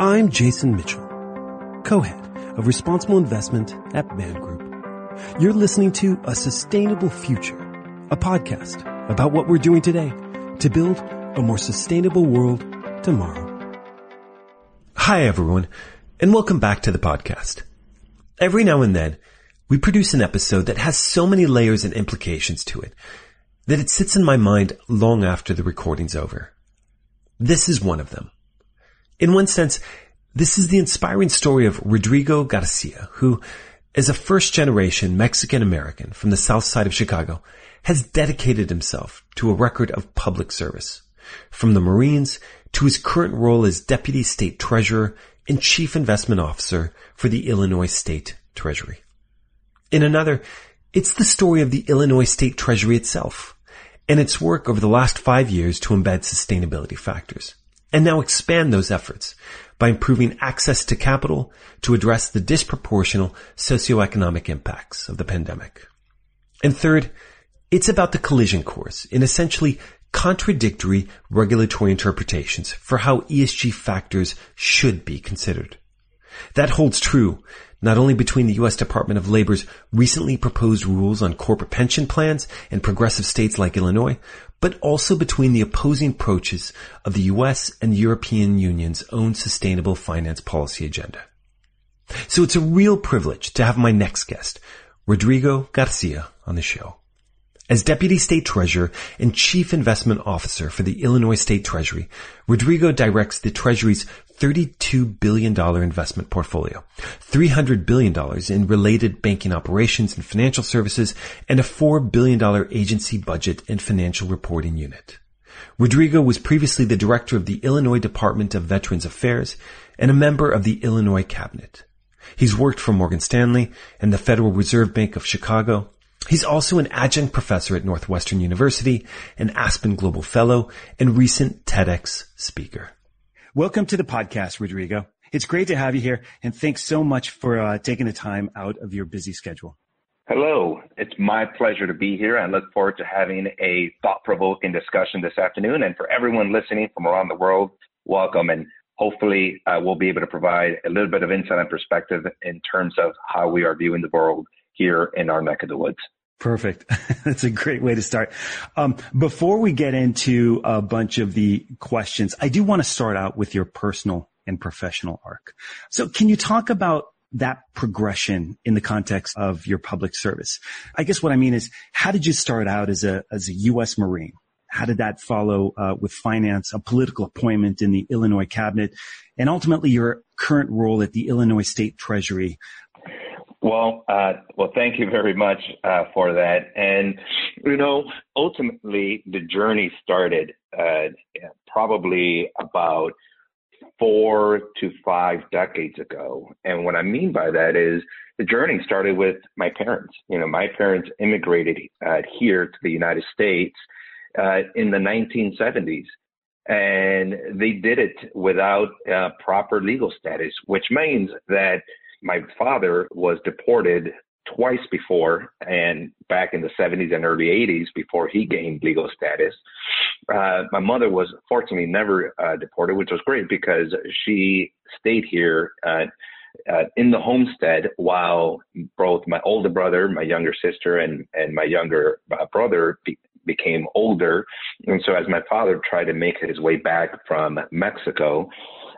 I'm Jason Mitchell, co-head of responsible investment at Man Group. You're listening to A Sustainable Future, a podcast about what we're doing today to build a more sustainable world tomorrow. Hi everyone, and welcome back to the podcast. Every now and then, we produce an episode that has so many layers and implications to it that it sits in my mind long after the recording's over. This is one of them. In one sense, this is the inspiring story of Rodrigo Garcia, who, as a first generation Mexican American from the south side of Chicago, has dedicated himself to a record of public service. From the Marines to his current role as Deputy State Treasurer and Chief Investment Officer for the Illinois State Treasury. In another, it's the story of the Illinois State Treasury itself and its work over the last five years to embed sustainability factors and now expand those efforts by improving access to capital to address the disproportional socioeconomic impacts of the pandemic. And third, it's about the collision course in essentially contradictory regulatory interpretations for how ESG factors should be considered. That holds true not only between the U.S. Department of Labor's recently proposed rules on corporate pension plans and progressive states like Illinois, but also between the opposing approaches of the US and European Union's own sustainable finance policy agenda. So it's a real privilege to have my next guest, Rodrigo Garcia, on the show. As Deputy State Treasurer and Chief Investment Officer for the Illinois State Treasury, Rodrigo directs the Treasury's $32 billion investment portfolio, $300 billion in related banking operations and financial services, and a $4 billion agency budget and financial reporting unit. Rodrigo was previously the director of the Illinois Department of Veterans Affairs and a member of the Illinois Cabinet. He's worked for Morgan Stanley and the Federal Reserve Bank of Chicago. He's also an adjunct professor at Northwestern University, an Aspen Global Fellow, and recent TEDx speaker. Welcome to the podcast, Rodrigo. It's great to have you here, and thanks so much for uh, taking the time out of your busy schedule. Hello, it's my pleasure to be here. I look forward to having a thought provoking discussion this afternoon. And for everyone listening from around the world, welcome. And hopefully, uh, we'll be able to provide a little bit of insight and perspective in terms of how we are viewing the world here in our neck of the woods. Perfect. That's a great way to start. Um, before we get into a bunch of the questions, I do want to start out with your personal and professional arc. So can you talk about that progression in the context of your public service? I guess what I mean is, how did you start out as a, as a U.S. Marine? How did that follow uh, with finance, a political appointment in the Illinois cabinet, and ultimately your current role at the Illinois State Treasury? Well, uh, well, thank you very much uh, for that. And you know, ultimately, the journey started uh, probably about four to five decades ago. And what I mean by that is the journey started with my parents. You know, my parents immigrated uh, here to the United States uh, in the 1970s. And they did it without uh, proper legal status, which means that my father was deported twice before, and back in the 70s and early 80s before he gained legal status. Uh, my mother was fortunately never uh, deported, which was great because she stayed here uh, uh, in the homestead while both my older brother, my younger sister, and and my younger uh, brother be- became older. And so, as my father tried to make his way back from Mexico,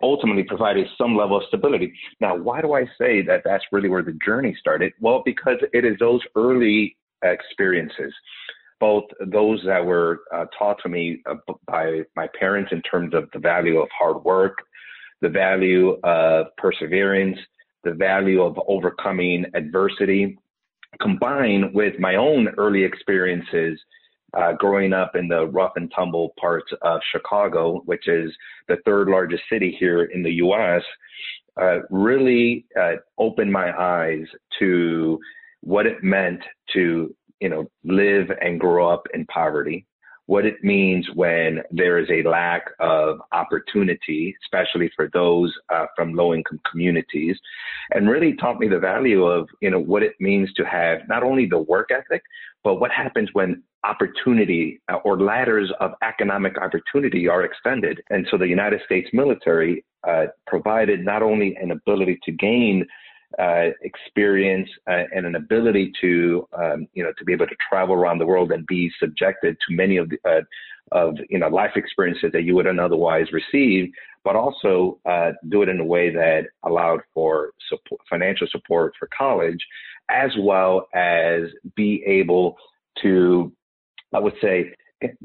ultimately provided some level of stability. Now, why do I say that that's really where the journey started? Well, because it is those early experiences, both those that were uh, taught to me uh, by my parents in terms of the value of hard work, the value of perseverance, the value of overcoming adversity, combined with my own early experiences uh, growing up in the rough and tumble parts of Chicago, which is the third largest city here in the U.S., uh, really uh, opened my eyes to what it meant to, you know, live and grow up in poverty, what it means when there is a lack of opportunity, especially for those uh, from low income communities, and really taught me the value of, you know, what it means to have not only the work ethic, but what happens when opportunity uh, or ladders of economic opportunity are extended. And so the United States military uh, provided not only an ability to gain uh, experience uh, and an ability to, um, you know, to be able to travel around the world and be subjected to many of the, uh, of, you know, life experiences that you wouldn't otherwise receive, but also uh, do it in a way that allowed for support, financial support for college, as well as be able to, I would say,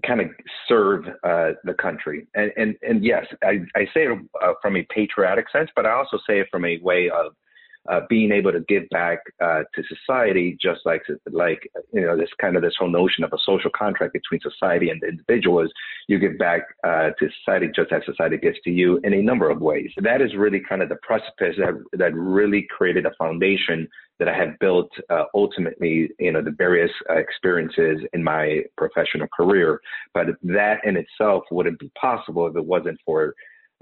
kind of serve uh, the country. And, and, and yes, I, I say it uh, from a patriotic sense, but I also say it from a way of uh, being able to give back uh, to society, just like like you know this kind of this whole notion of a social contract between society and the individual is you give back uh, to society just as society gives to you in a number of ways. That is really kind of the precipice that that really created a foundation that I have built uh, ultimately, you know, the various uh, experiences in my professional career. But that in itself wouldn't be possible if it wasn't for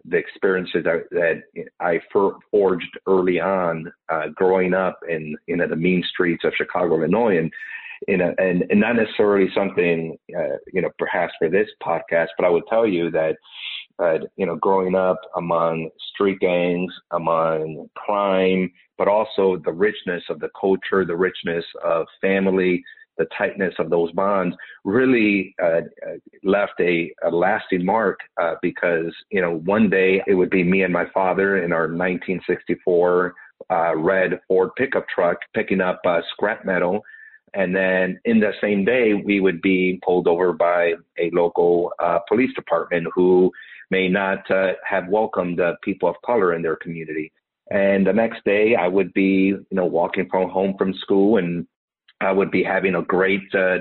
the experiences that, that I forged early on, uh, growing up in you know the mean streets of Chicago, Illinois, and you know, and, and not necessarily something uh, you know perhaps for this podcast, but I would tell you that uh, you know growing up among street gangs, among crime, but also the richness of the culture, the richness of family, the tightness of those bonds really uh, uh, left a, a, lasting mark uh, because you know one day it would be me and my father in our 1964 uh, red Ford pickup truck picking up uh, scrap metal. And then in the same day, we would be pulled over by a local uh, police department who may not have welcomed people of color in their community. And the next day, I would be, you know, walking from home from school and I would be having a great, uh,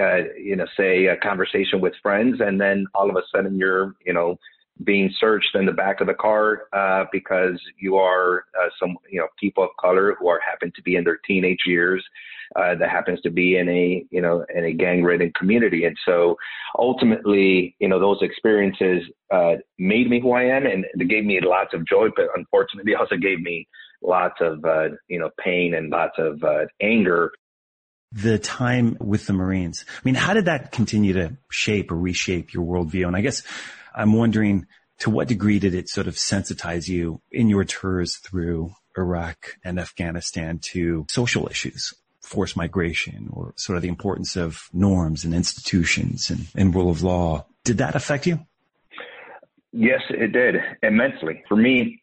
uh, you know, say a conversation with friends, and then all of a sudden you're, you know, being searched in the back of the car uh, because you are uh, some, you know, people of color who are happen to be in their teenage years. Uh, that happens to be in a, you know, in a gang-ridden community, and so ultimately, you know, those experiences uh, made me who I am, and they gave me lots of joy, but unfortunately, also gave me lots of, uh, you know, pain and lots of uh, anger the time with the Marines. I mean, how did that continue to shape or reshape your worldview? And I guess I'm wondering to what degree did it sort of sensitize you in your tours through Iraq and Afghanistan to social issues, forced migration, or sort of the importance of norms and institutions and, and rule of law? Did that affect you? Yes, it did immensely. For me,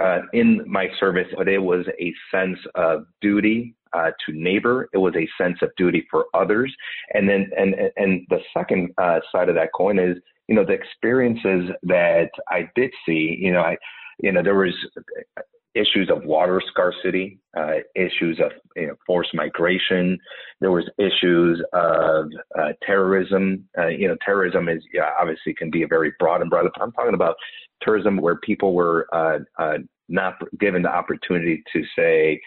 uh, in my service, it was a sense of duty uh, to neighbor. It was a sense of duty for others. And then, and, and the second uh, side of that coin is, you know, the experiences that I did see, you know, I, you know, there was issues of water scarcity, uh, issues of you know, forced migration. There was issues of uh, terrorism. Uh, you know, terrorism is yeah, obviously can be a very broad umbrella, but I'm talking about terrorism where people were uh, uh, not given the opportunity to say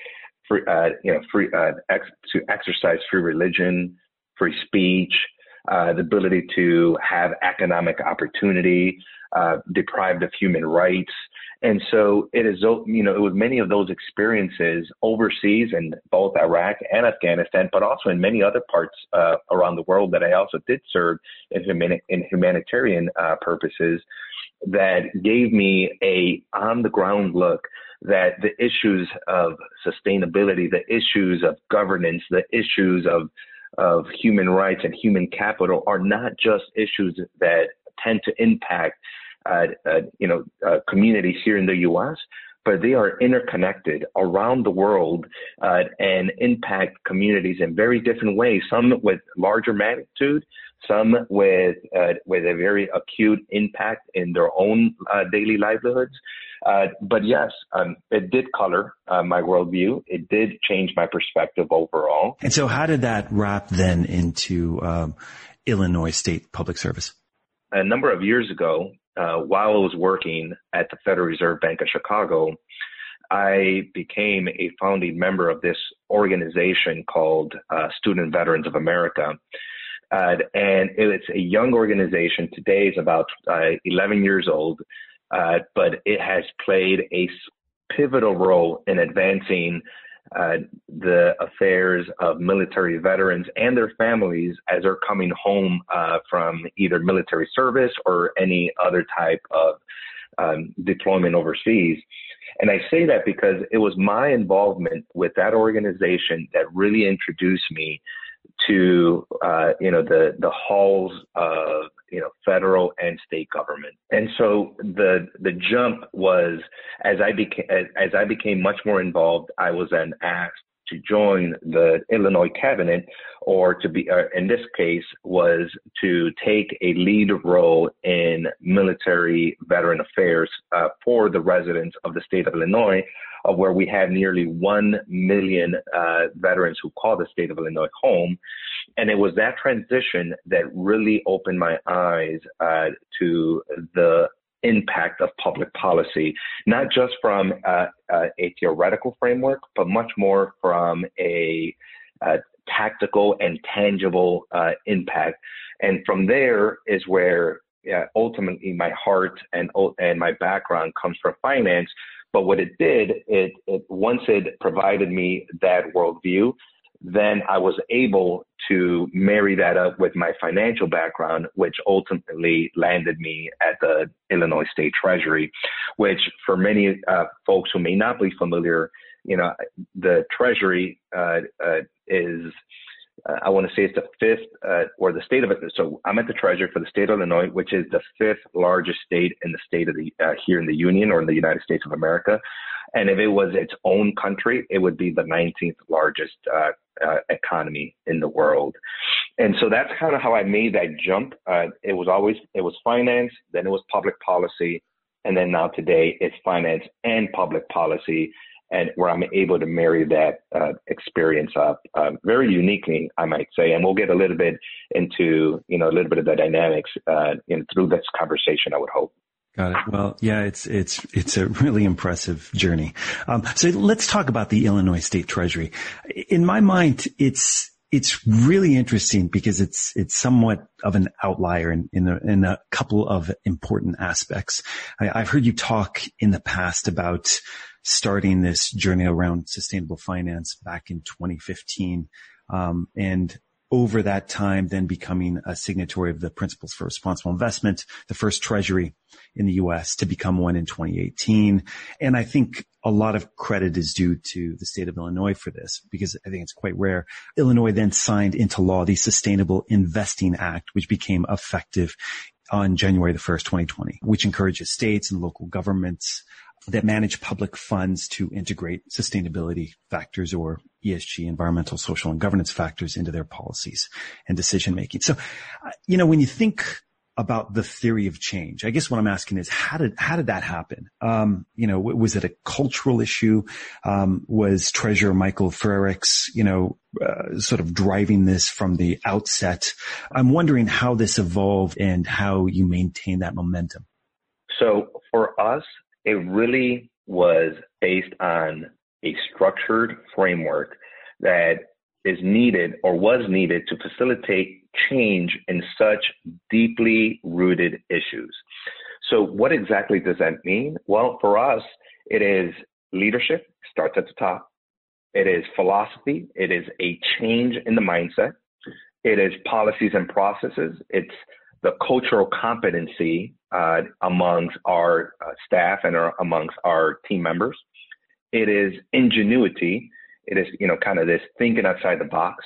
free, uh, you know, free uh, ex- to exercise free religion, free speech, uh, the ability to have economic opportunity, uh, deprived of human rights. And so it is, you know, it was many of those experiences overseas in both Iraq and Afghanistan, but also in many other parts uh, around the world that I also did serve in, humani- in humanitarian uh, purposes that gave me a on the ground look that the issues of sustainability, the issues of governance, the issues of of human rights and human capital are not just issues that tend to impact uh, uh, you know uh, communities here in the U.S., but they are interconnected around the world uh, and impact communities in very different ways. Some with larger magnitude, some with uh, with a very acute impact in their own uh, daily livelihoods. Uh, but yes, um, it did color uh, my worldview. It did change my perspective overall. And so, how did that wrap then into um, Illinois State Public Service? A number of years ago, uh, while I was working at the Federal Reserve Bank of Chicago, I became a founding member of this organization called uh, Student Veterans of America. Uh, and it's a young organization. Today is about uh, 11 years old, uh, but it has played a pivotal role in advancing uh, the affairs of military veterans and their families as they're coming home uh, from either military service or any other type of um, deployment overseas. And I say that because it was my involvement with that organization that really introduced me to uh, you know the the halls of you know federal and state government. And so the the jump was as I became as, I became much more involved, I was then asked to join the Illinois cabinet, or to be, uh, in this case, was to take a lead role in military veteran affairs uh, for the residents of the state of Illinois, uh, where we have nearly 1 million uh, veterans who call the state of Illinois home. And it was that transition that really opened my eyes uh, to the impact of public policy, not just from uh, uh, a theoretical framework, but much more from a, a tactical and tangible uh, impact. And from there is where ultimately my heart and and my background comes from finance. But what it did, it, it once it provided me that worldview, then I was able to marry that up with my financial background, which ultimately landed me at the Illinois State Treasury, which for many uh, folks who may not be familiar, you know, the Treasury uh, uh, is, uh, I want to say it's the fifth, uh, or the state of it. So I'm at the Treasury for the state of Illinois, which is the fifth largest state in the state of the, uh, here in the Union or in the United States of America. And if it was its own country, it would be the 19th largest uh, uh, economy in the world. And so that's kind of how I made that jump. Uh, it was always it was finance, then it was public policy, and then now today it's finance and public policy, and where I'm able to marry that uh, experience up uh, very uniquely, I might say. And we'll get a little bit into you know a little bit of the dynamics uh, in, through this conversation. I would hope. Got it. Well, yeah, it's it's it's a really impressive journey. Um, so let's talk about the Illinois State Treasury. In my mind, it's it's really interesting because it's it's somewhat of an outlier in in a, in a couple of important aspects. I, have heard you talk in the past about starting this journey around sustainable finance back in 2015, um, and over that time, then becoming a signatory of the Principles for Responsible Investment, the first treasury in the U.S. to become one in 2018. And I think a lot of credit is due to the state of Illinois for this because I think it's quite rare. Illinois then signed into law the Sustainable Investing Act, which became effective on January the 1st, 2020, which encourages states and local governments that manage public funds to integrate sustainability factors or ESG, environmental, social, and governance factors into their policies and decision making. So, uh, you know, when you think about the theory of change, I guess what I'm asking is how did how did that happen? Um, you know, was it a cultural issue? Um, was Treasurer Michael Frerichs, you know, uh, sort of driving this from the outset? I'm wondering how this evolved and how you maintain that momentum. So for us, it really was based on a structured framework that is needed or was needed to facilitate change in such deeply rooted issues. So, what exactly does that mean? Well, for us, it is leadership, starts at the top. It is philosophy. It is a change in the mindset. It is policies and processes. It's the cultural competency uh, amongst our uh, staff and our, amongst our team members. It is ingenuity. It is, you know, kind of this thinking outside the box.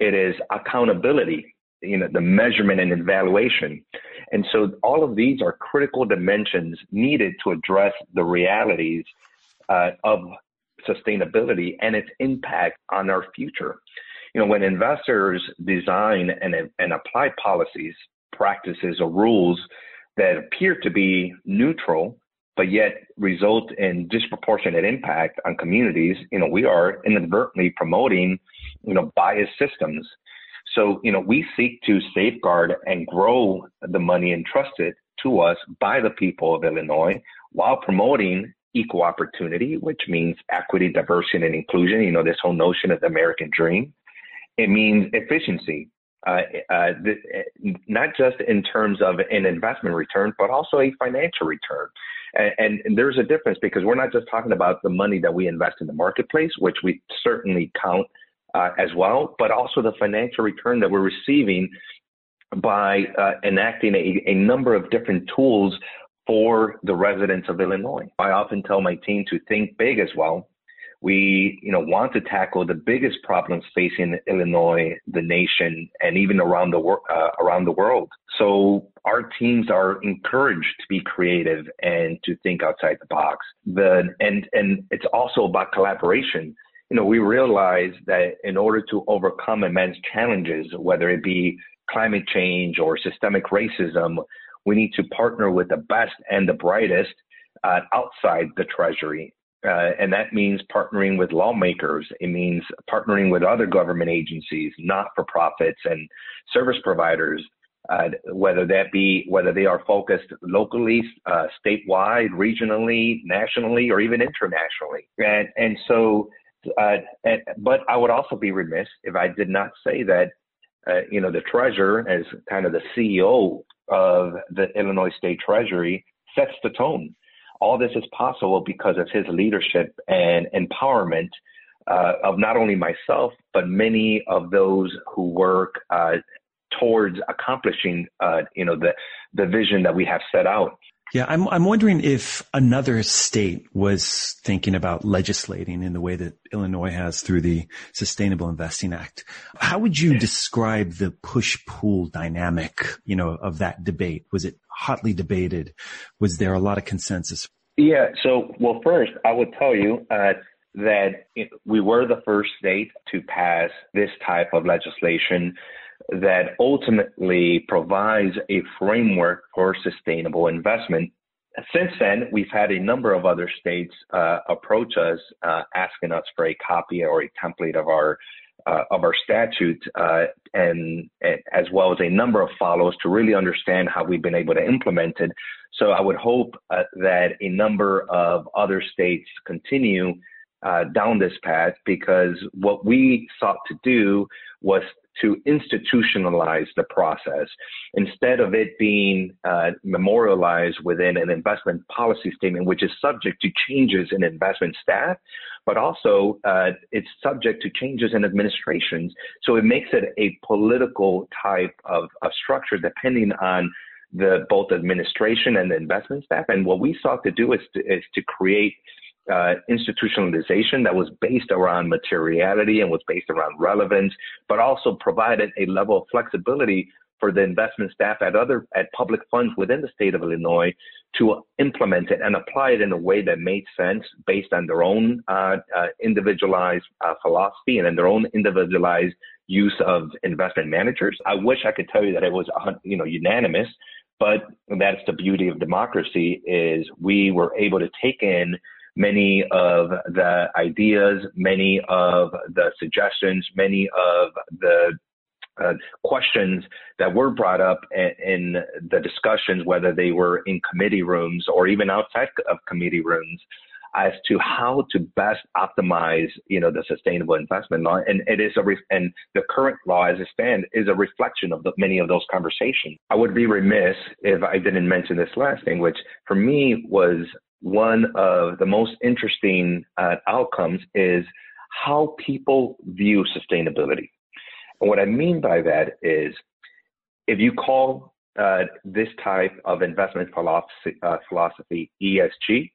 It is accountability, you know, the measurement and evaluation. And so all of these are critical dimensions needed to address the realities uh, of sustainability and its impact on our future. You know, when investors design and, and apply policies, practices, or rules that appear to be neutral, but yet result in disproportionate impact on communities, you know, we are inadvertently promoting, you know, biased systems. So, you know, we seek to safeguard and grow the money entrusted to us by the people of Illinois while promoting equal opportunity, which means equity, diversity, and inclusion. You know, this whole notion of the American dream. It means efficiency, uh, uh, not just in terms of an investment return, but also a financial return. And, and, there's a difference because we're not just talking about the money that we invest in the marketplace, which we certainly count uh, as well, but also the financial return that we're receiving by uh, enacting a, a number of different tools for the residents of Illinois. I often tell my team to think big as well. We, you know, want to tackle the biggest problems facing Illinois, the nation, and even around the world. Uh, around the world. So our teams are encouraged to be creative and to think outside the box. The and and it's also about collaboration. You know, we realize that in order to overcome immense challenges, whether it be climate change or systemic racism, we need to partner with the best and the brightest uh, outside the Treasury. Uh, and that means partnering with lawmakers. It means partnering with other government agencies, not for profits, and service providers. Uh, whether that be whether they are focused locally, uh, statewide, regionally, nationally, or even internationally. And and so, uh, and, but I would also be remiss if I did not say that uh, you know, the treasurer as kind of the CEO of the Illinois State Treasury sets the tone. All this is possible because of his leadership and empowerment uh, of not only myself, but many of those who work uh, towards accomplishing, uh, you know, the, the vision that we have set out. Yeah, I'm I'm wondering if another state was thinking about legislating in the way that Illinois has through the Sustainable Investing Act. How would you describe the push-pull dynamic, you know, of that debate? Was it hotly debated? Was there a lot of consensus? Yeah. So, well, first, I would tell you uh, that we were the first state to pass this type of legislation that ultimately provides a framework for sustainable investment. Since then, we've had a number of other states uh, approach us, uh, asking us for a copy or a template of our uh, of our statute, uh, and, and, as well as a number of follows to really understand how we've been able to implement it. So I would hope uh, that a number of other states continue uh, down this path because what we sought to do was to institutionalize the process instead of it being uh, memorialized within an investment policy statement, which is subject to changes in investment staff, but also uh, it's subject to changes in administrations. So it makes it a political type of, of structure depending on the both administration and the investment staff. And what we sought to do is to, is to create uh, institutionalization that was based around materiality and was based around relevance, but also provided a level of flexibility for the investment staff at other at public funds within the state of Illinois to implement it and apply it in a way that made sense based on their own uh, uh, individualized uh, philosophy and in their own individualized use of investment managers. I wish I could tell you that it was you know unanimous, but that's the beauty of democracy is we were able to take in many of the ideas, many of the suggestions, many of the uh, questions that were brought up in, the discussions, whether they were in committee rooms or even outside of committee rooms, as to how to best optimize, you know, the sustainable investment law. And it is a re- and the current law as it stands is a reflection of the, many of those conversations. I would be remiss if I didn't mention this last thing, which for me was one of the most interesting uh, outcomes is how people view sustainability. And what I mean by that is if you call uh, this type of investment philosophy, uh, philosophy ESG,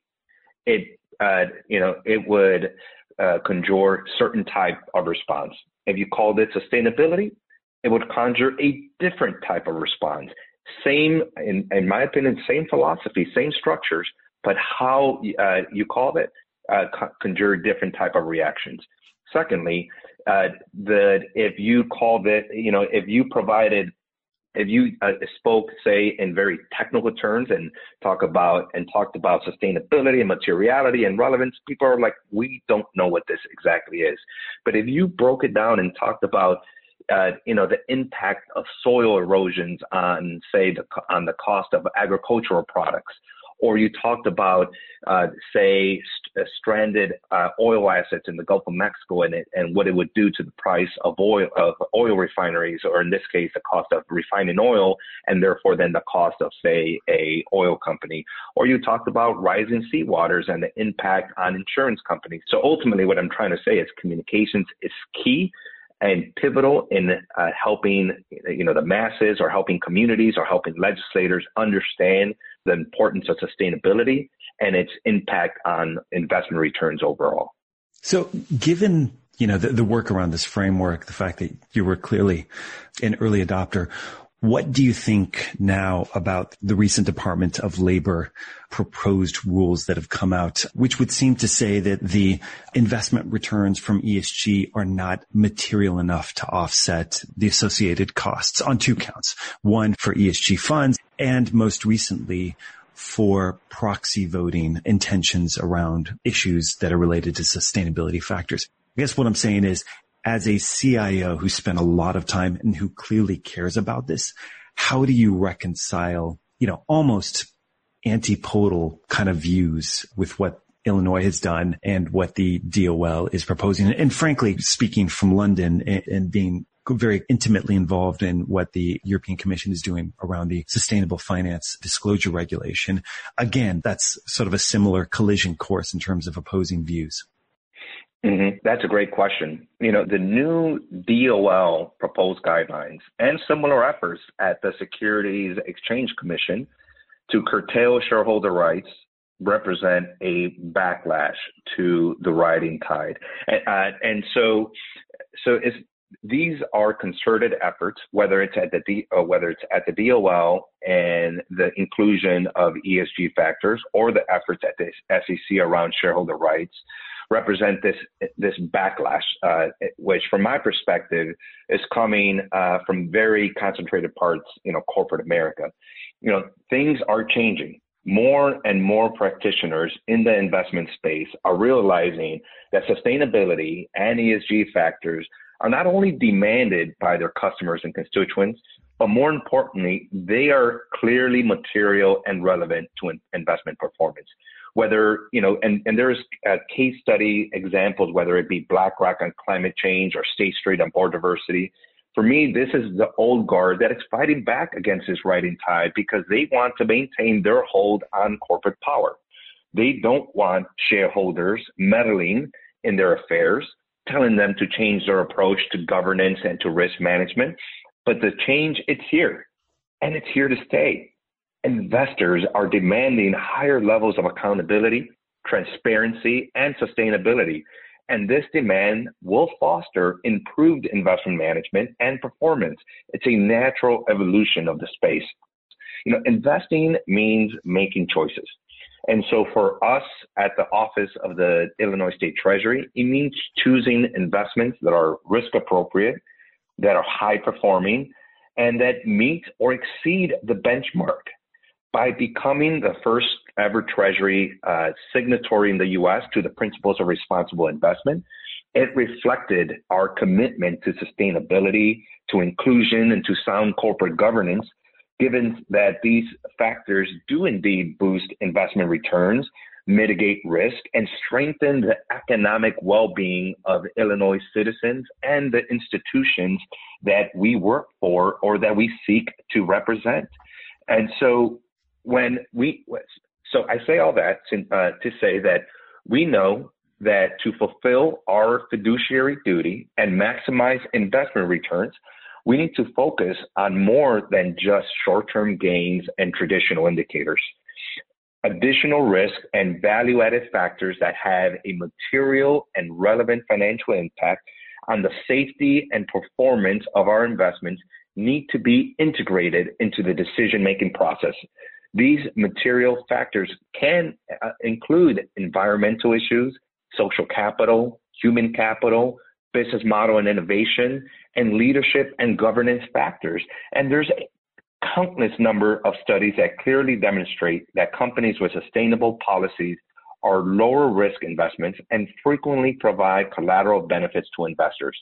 it uh, you know it would uh, conjure certain type of response. If you called it sustainability, it would conjure a different type of response. Same, in, in my opinion, same philosophy, same structures, but how uh, you call it uh, conjure different type of reactions. Secondly, uh, that if you called it, you know, if you provided, if you uh, spoke, say, in very technical terms and talk about and talked about sustainability and materiality and relevance, people are like, we don't know what this exactly is. But if you broke it down and talked about uh, you know, the impact of soil erosions on, say, the, on the cost of agricultural products, or you talked about, uh, say, st- uh, stranded uh, oil assets in the Gulf of Mexico and, it, and what it would do to the price of oil of oil refineries, or in this case, the cost of refining oil, and therefore then the cost of, say, a oil company. Or you talked about rising seawaters and the impact on insurance companies. So ultimately, what I'm trying to say is communications is key and pivotal in uh, helping you know the masses or helping communities or helping legislators understand the importance of sustainability and its impact on investment returns overall. So given you know, the, the work around this framework, the fact that you were clearly an early adopter, what do you think now about the recent Department of Labor proposed rules that have come out, which would seem to say that the investment returns from ESG are not material enough to offset the associated costs on two counts. One for ESG funds and most recently for proxy voting intentions around issues that are related to sustainability factors. I guess what I'm saying is as a CIO who spent a lot of time and who clearly cares about this, how do you reconcile, you know, almost antipodal kind of views with what Illinois has done and what the DOL is proposing? And frankly, speaking from London and, and being very intimately involved in what the European Commission is doing around the sustainable finance disclosure regulation. Again, that's sort of a similar collision course in terms of opposing views. Mm-hmm. That's a great question. You know, the new DOL proposed guidelines and similar efforts at the Securities Exchange Commission to curtail shareholder rights represent a backlash to the rising tide. And, uh, and so, so these are concerted efforts, whether it's at the D, uh, whether it's at the DOL and the inclusion of ESG factors, or the efforts at the SEC around shareholder rights represent this this backlash, uh, which, from my perspective, is coming uh, from very concentrated parts, you know, corporate America. You know, things are changing. More and more practitioners in the investment space are realizing that sustainability and ESG factors are not only demanded by their customers and constituents, but more importantly, they are clearly material and relevant to investment performance whether, you know, and, and there's uh, case study examples, whether it be BlackRock on climate change or State Street on board diversity. For me, this is the old guard that is fighting back against this rising tide because they want to maintain their hold on corporate power. They don't want shareholders meddling in their affairs, telling them to change their approach to governance and to risk management. But the change, it's here and it's here to stay investors are demanding higher levels of accountability, transparency, and sustainability. And this demand will foster improved investment management and performance. It's a natural evolution of the space. You know, investing means making choices. And so for us at the office of the Illinois State Treasury, it means choosing investments that are risk appropriate, that are high performing, and that meet or exceed the benchmark by becoming the first ever Treasury uh, signatory in the U.S. to the Principles of Responsible Investment, it reflected our commitment to sustainability, to inclusion, and to sound corporate governance, given that these factors do indeed boost investment returns, mitigate risk, and strengthen the economic well being of Illinois citizens and the institutions that we work for or that we seek to represent. And so when we, so I say all that to, uh, to say that we know that to fulfill our fiduciary duty and maximize investment returns, we need to focus on more than just short term gains and traditional indicators. Additional risk and value added factors that have a material and relevant financial impact on the safety and performance of our investments need to be integrated into the decision making process. These material factors can uh, include environmental issues, social capital, human capital, business model and innovation, and leadership and governance factors. And there's a countless number of studies that clearly demonstrate that companies with sustainable policies are lower risk investments and frequently provide collateral benefits to investors.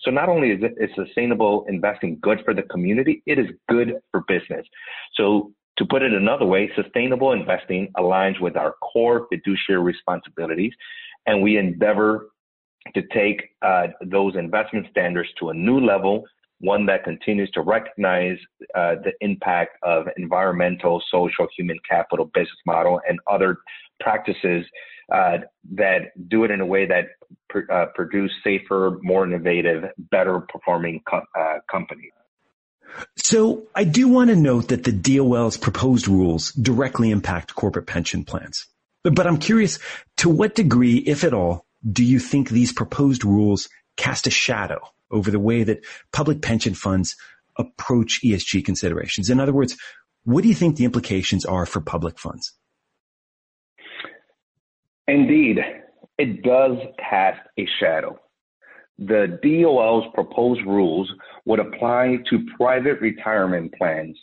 So not only is it is sustainable investing good for the community, it is good for business. So to put it another way, sustainable investing aligns with our core fiduciary responsibilities, and we endeavor to take uh, those investment standards to a new level, one that continues to recognize uh, the impact of environmental, social, human capital, business model, and other practices uh, that do it in a way that pr- uh, produce safer, more innovative, better performing co- uh, companies. So I do want to note that the DOL's proposed rules directly impact corporate pension plans. But I'm curious, to what degree, if at all, do you think these proposed rules cast a shadow over the way that public pension funds approach ESG considerations? In other words, what do you think the implications are for public funds? Indeed, it does cast a shadow. The DOL's proposed rules would apply to private retirement plans,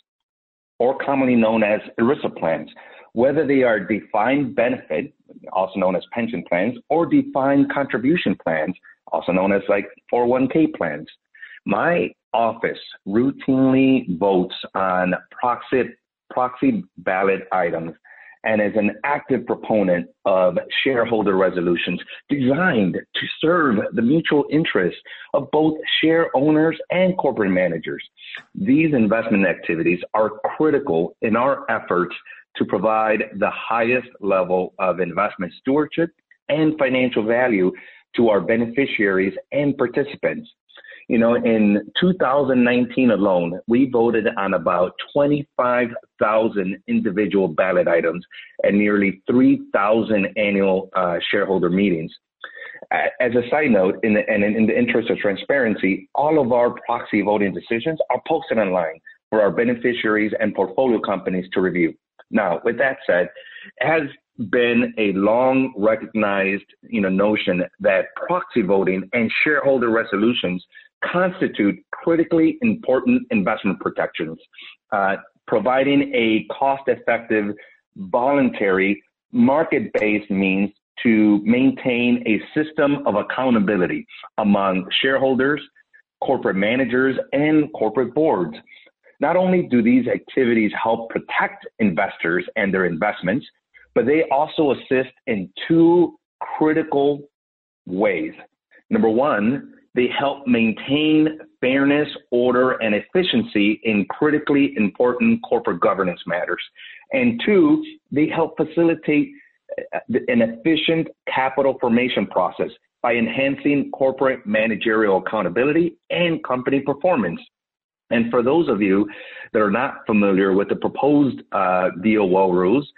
or commonly known as ERISA plans, whether they are defined benefit, also known as pension plans, or defined contribution plans, also known as like 401k plans. My office routinely votes on proxy, proxy ballot items and is an active proponent of shareholder resolutions designed to serve the mutual interests of both share owners and corporate managers. These investment activities are critical in our efforts to provide the highest level of investment stewardship and financial value to our beneficiaries and participants. You know, in 2019 alone, we voted on about 25,000 individual ballot items and nearly 3,000 annual uh, shareholder meetings. As a side note, in the, and in the interest of transparency, all of our proxy voting decisions are posted online for our beneficiaries and portfolio companies to review. Now, with that said, has been a long recognized you know, notion that proxy voting and shareholder resolutions constitute critically important investment protections, uh, providing a cost effective, voluntary, market based means to maintain a system of accountability among shareholders, corporate managers, and corporate boards. Not only do these activities help protect investors and their investments, but they also assist in two critical ways. Number one, they help maintain fairness, order, and efficiency in critically important corporate governance matters. And two, they help facilitate uh, an efficient capital formation process by enhancing corporate managerial accountability and company performance. And for those of you that are not familiar with the proposed uh, DOL rules,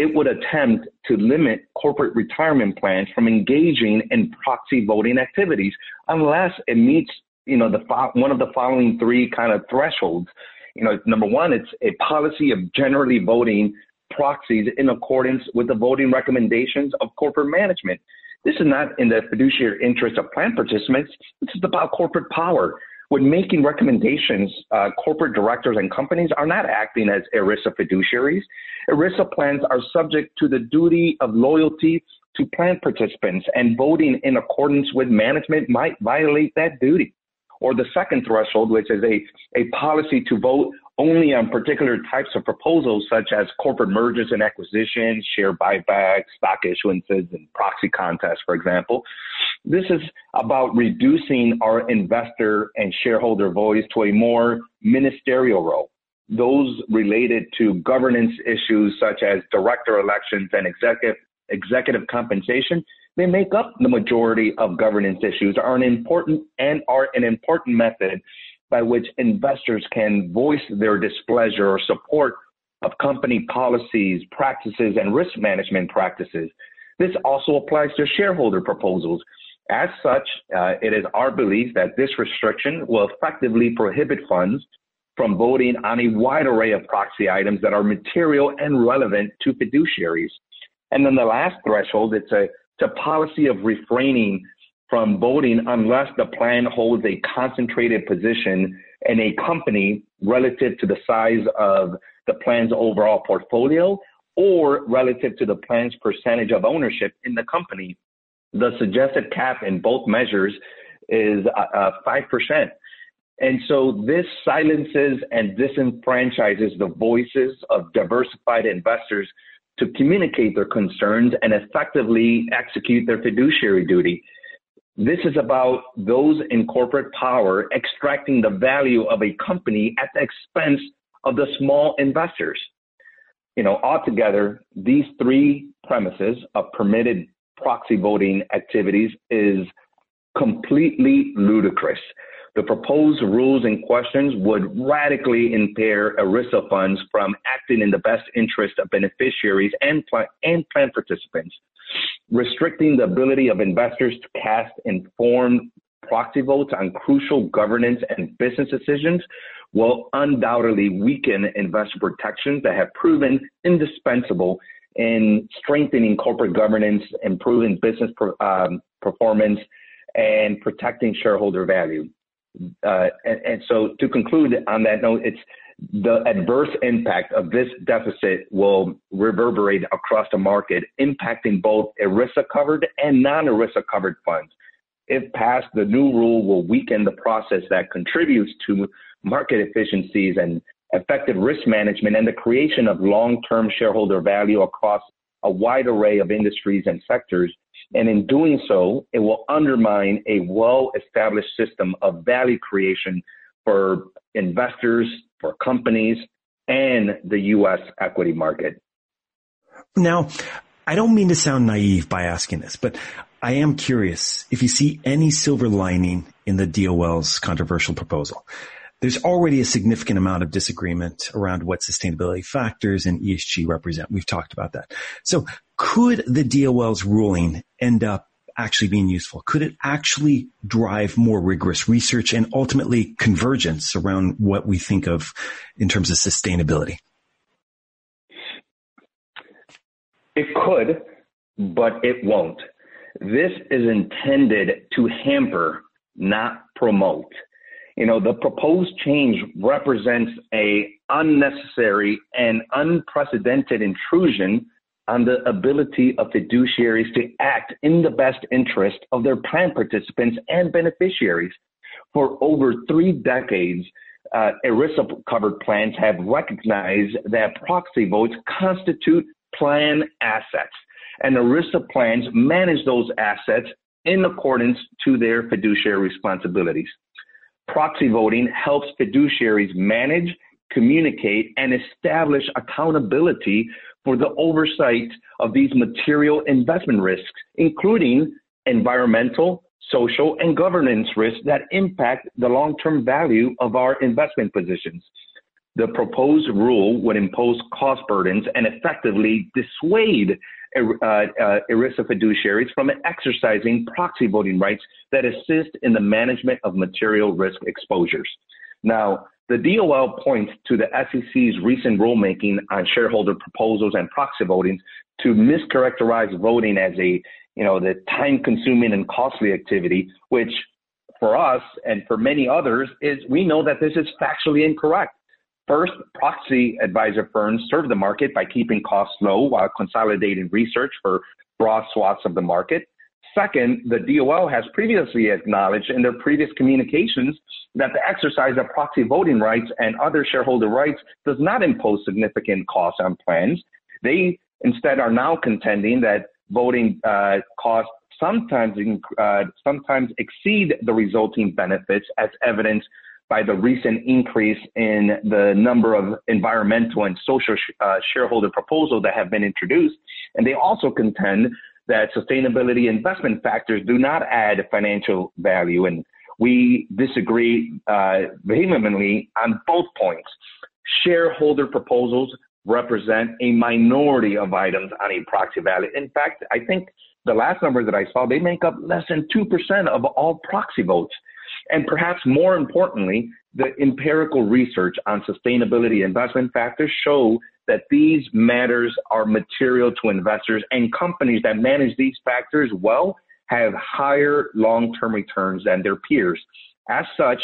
it would attempt to limit corporate retirement plans from engaging in proxy voting activities unless it meets, you know, the one of the following three kind of thresholds. You know, number one, it's a policy of generally voting proxies in accordance with the voting recommendations of corporate management. This is not in the fiduciary interest of plan participants. This is about corporate power when making recommendations, uh, corporate directors and companies are not acting as ERISA fiduciaries. ERISA plans are subject to the duty of loyalty to plan participants, and voting in accordance with management might violate that duty. Or the second threshold, which is a, a policy to vote only on particular types of proposals, such as corporate mergers and acquisitions, share buybacks, stock issuances, and proxy contests, for example. This is about reducing our investor and shareholder voice to a more ministerial role. Those related to governance issues such as director elections and executive, executive compensation, they make up the majority of governance issues are an important and are an important method by which investors can voice their displeasure or support of company policies, practices, and risk management practices. This also applies to shareholder proposals. As such, uh, it is our belief that this restriction will effectively prohibit funds from voting on a wide array of proxy items that are material and relevant to fiduciaries. And then the last threshold, it's a, it's a policy of refraining from voting unless the plan holds a concentrated position in a company relative to the size of the plan's overall portfolio or relative to the plan's percentage of ownership in the company. The suggested cap in both measures is uh, uh, 5%. And so this silences and disenfranchises the voices of diversified investors to communicate their concerns and effectively execute their fiduciary duty. This is about those in corporate power extracting the value of a company at the expense of the small investors. You know, altogether, these three premises of permitted proxy voting activities is completely ludicrous. The proposed rules and questions would radically impair ERISA funds from acting in the best interest of beneficiaries and, pl- and plan participants, restricting the ability of investors to cast informed proxy votes on crucial governance and business decisions will undoubtedly weaken investor protections that have proven indispensable in strengthening corporate governance, improving business um, performance, and protecting shareholder value. Uh, and, and, so to conclude on that note, it's the adverse impact of this deficit will reverberate across the market, impacting both ERISA covered and non ERISA covered funds. If passed, the new rule will weaken the process that contributes to market efficiencies and effective risk management and the creation of long term shareholder value across a wide array of industries and sectors and in doing so, it will undermine a well established system of value creation for investors, for companies, and the U.S. equity market. Now, I don't mean to sound naive by asking this, but I am curious if you see any silver lining in the DOL's controversial proposal there's already a significant amount of disagreement around what sustainability factors and ESG represent. We've talked about that. So could the DOL's ruling end up actually being useful? Could it actually drive more rigorous research and ultimately convergence around what we think of in terms of sustainability? It could, but it won't. This is intended to hamper, not promote you know, the proposed change represents a unnecessary and unprecedented intrusion on the ability of fiduciaries to act in the best interest of their plan participants and beneficiaries. For over three decades, uh, ERISA covered plans have recognized that proxy votes constitute plan assets, and ERISA plans manage those assets in accordance to their fiduciary responsibilities proxy voting helps fiduciaries manage, communicate, and establish accountability for the oversight of these material investment risks, including environmental, social, and governance risks that impact the long term value of our investment positions. The proposed rule would impose cost burdens and effectively dissuade Er, uh, uh, ERISA fiduciaries from exercising proxy voting rights that assist in the management of material risk exposures. Now, the DOL points to the SEC's recent rulemaking on shareholder proposals and proxy voting to mischaracterize voting as a, you know, the time-consuming and costly activity, which for us and for many others is we know that this is factually incorrect. First, proxy advisor firms serve the market by keeping costs low while consolidating research for broad swaths of the market. Second, the DOL has previously acknowledged in their previous communications that the exercise of proxy voting rights and other shareholder rights does not impose significant costs on plans. They instead are now contending that voting uh, costs sometimes uh, sometimes exceed the resulting benefits, as evidenced by the recent increase in the number of environmental and social sh- uh, shareholder proposals that have been introduced. And they also contend that sustainability investment factors do not add financial value. And we disagree uh, vehemently on both points. Shareholder proposals represent a minority of items on a proxy ballot. In fact, I think the last number that I saw, they make up less than 2% of all proxy votes. And perhaps more importantly, the empirical research on sustainability investment factors show that these matters are material to investors and companies that manage these factors well have higher long-term returns than their peers. As such,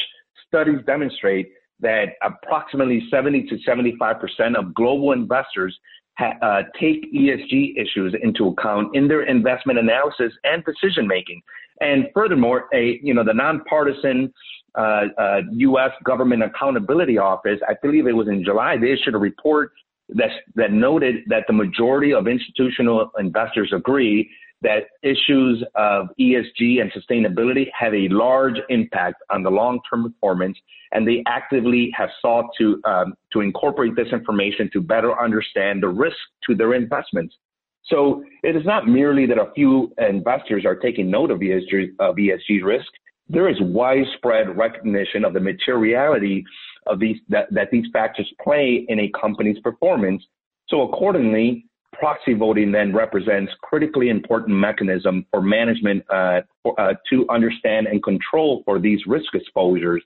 studies demonstrate that approximately 70 to 75% of global investors ha- uh, take ESG issues into account in their investment analysis and decision making. And furthermore, a you know the nonpartisan uh, uh, U.S. Government Accountability Office, I believe it was in July, they issued a report that that noted that the majority of institutional investors agree that issues of ESG and sustainability have a large impact on the long-term performance, and they actively have sought to um, to incorporate this information to better understand the risk to their investments. So it is not merely that a few investors are taking note of ESG, of ESG risk. There is widespread recognition of the materiality of these that, that these factors play in a company's performance. So accordingly, proxy voting then represents critically important mechanism for management uh, for, uh, to understand and control for these risk exposures.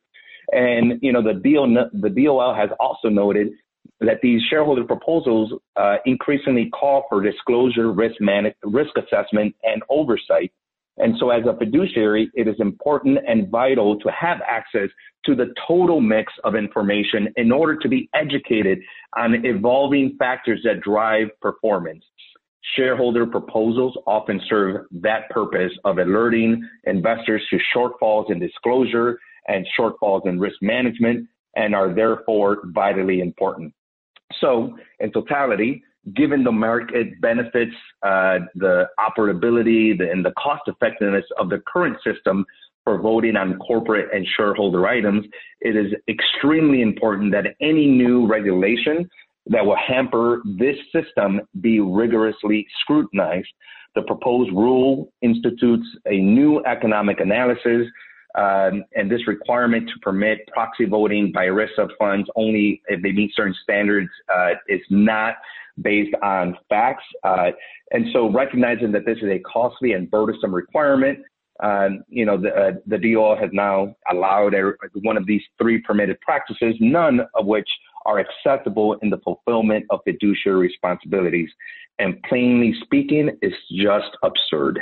And you know the DOL, the DOL has also noted that these shareholder proposals uh, increasingly call for disclosure, risk man- risk assessment, and oversight. And so, as a fiduciary, it is important and vital to have access to the total mix of information in order to be educated on evolving factors that drive performance. Shareholder proposals often serve that purpose of alerting investors to shortfalls in disclosure and shortfalls in risk management and are therefore vitally important. So, in totality, given the market benefits, uh, the operability, the, and the cost effectiveness of the current system for voting on corporate and shareholder items, it is extremely important that any new regulation that will hamper this system be rigorously scrutinized. The proposed rule institutes a new economic analysis um, and this requirement to permit proxy voting by ERISA funds only if they meet certain standards uh, is not based on facts. Uh, and so recognizing that this is a costly and burdensome requirement, um, you know, the, uh, the DOL has now allowed one of these three permitted practices, none of which are acceptable in the fulfillment of fiduciary responsibilities. And plainly speaking, it's just absurd.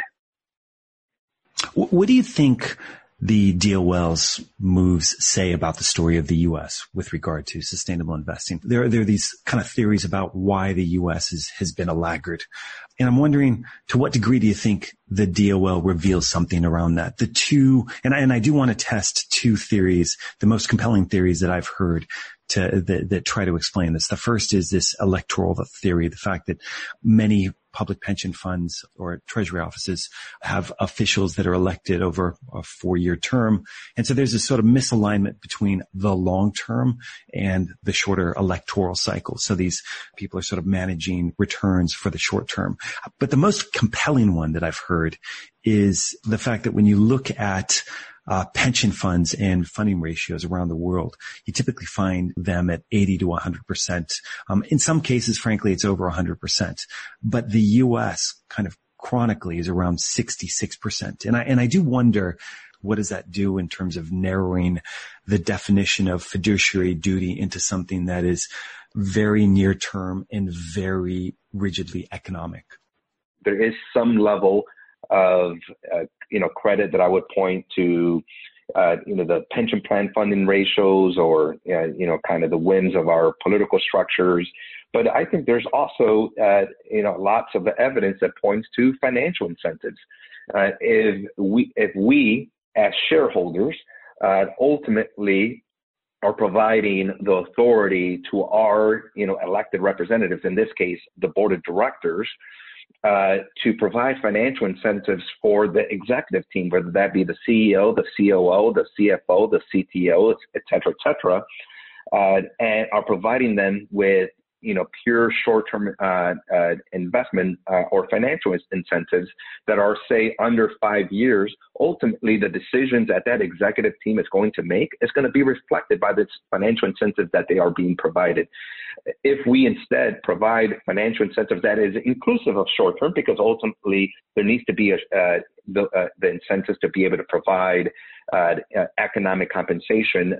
What do you think the DOL's moves say about the story of the U.S. with regard to sustainable investing. There are, there are these kind of theories about why the U.S. is, has been a laggard. And I'm wondering to what degree do you think the DOL reveals something around that? The two, and I, and I do want to test two theories, the most compelling theories that I've heard to, that, that try to explain this. The first is this electoral theory, the fact that many public pension funds or treasury offices have officials that are elected over a four year term. And so there's this sort of misalignment between the long term and the shorter electoral cycle. So these people are sort of managing returns for the short term. But the most compelling one that I've heard is the fact that when you look at uh, pension funds and funding ratios around the world, you typically find them at 80 to 100%. Um, in some cases, frankly, it's over 100%. But the U.S. kind of chronically is around 66%. And I, and I do wonder, what does that do in terms of narrowing the definition of fiduciary duty into something that is very near term and very rigidly economic? There is some level of uh, you know credit that I would point to uh, you know the pension plan funding ratios or uh, you know kind of the wins of our political structures. But I think there's also uh, you know lots of evidence that points to financial incentives. Uh, if we if we as shareholders uh, ultimately are providing the authority to our you know elected representatives in this case the board of directors uh, to provide financial incentives for the executive team, whether that be the CEO, the COO, the CFO, the CTO, et cetera, et cetera, uh, and are providing them with you know, pure short-term uh, uh, investment uh, or financial incentives that are, say, under five years, ultimately the decisions that that executive team is going to make is going to be reflected by this financial incentives that they are being provided. If we instead provide financial incentives that is inclusive of short-term, because ultimately there needs to be a, uh, the, uh, the incentives to be able to provide uh, economic compensation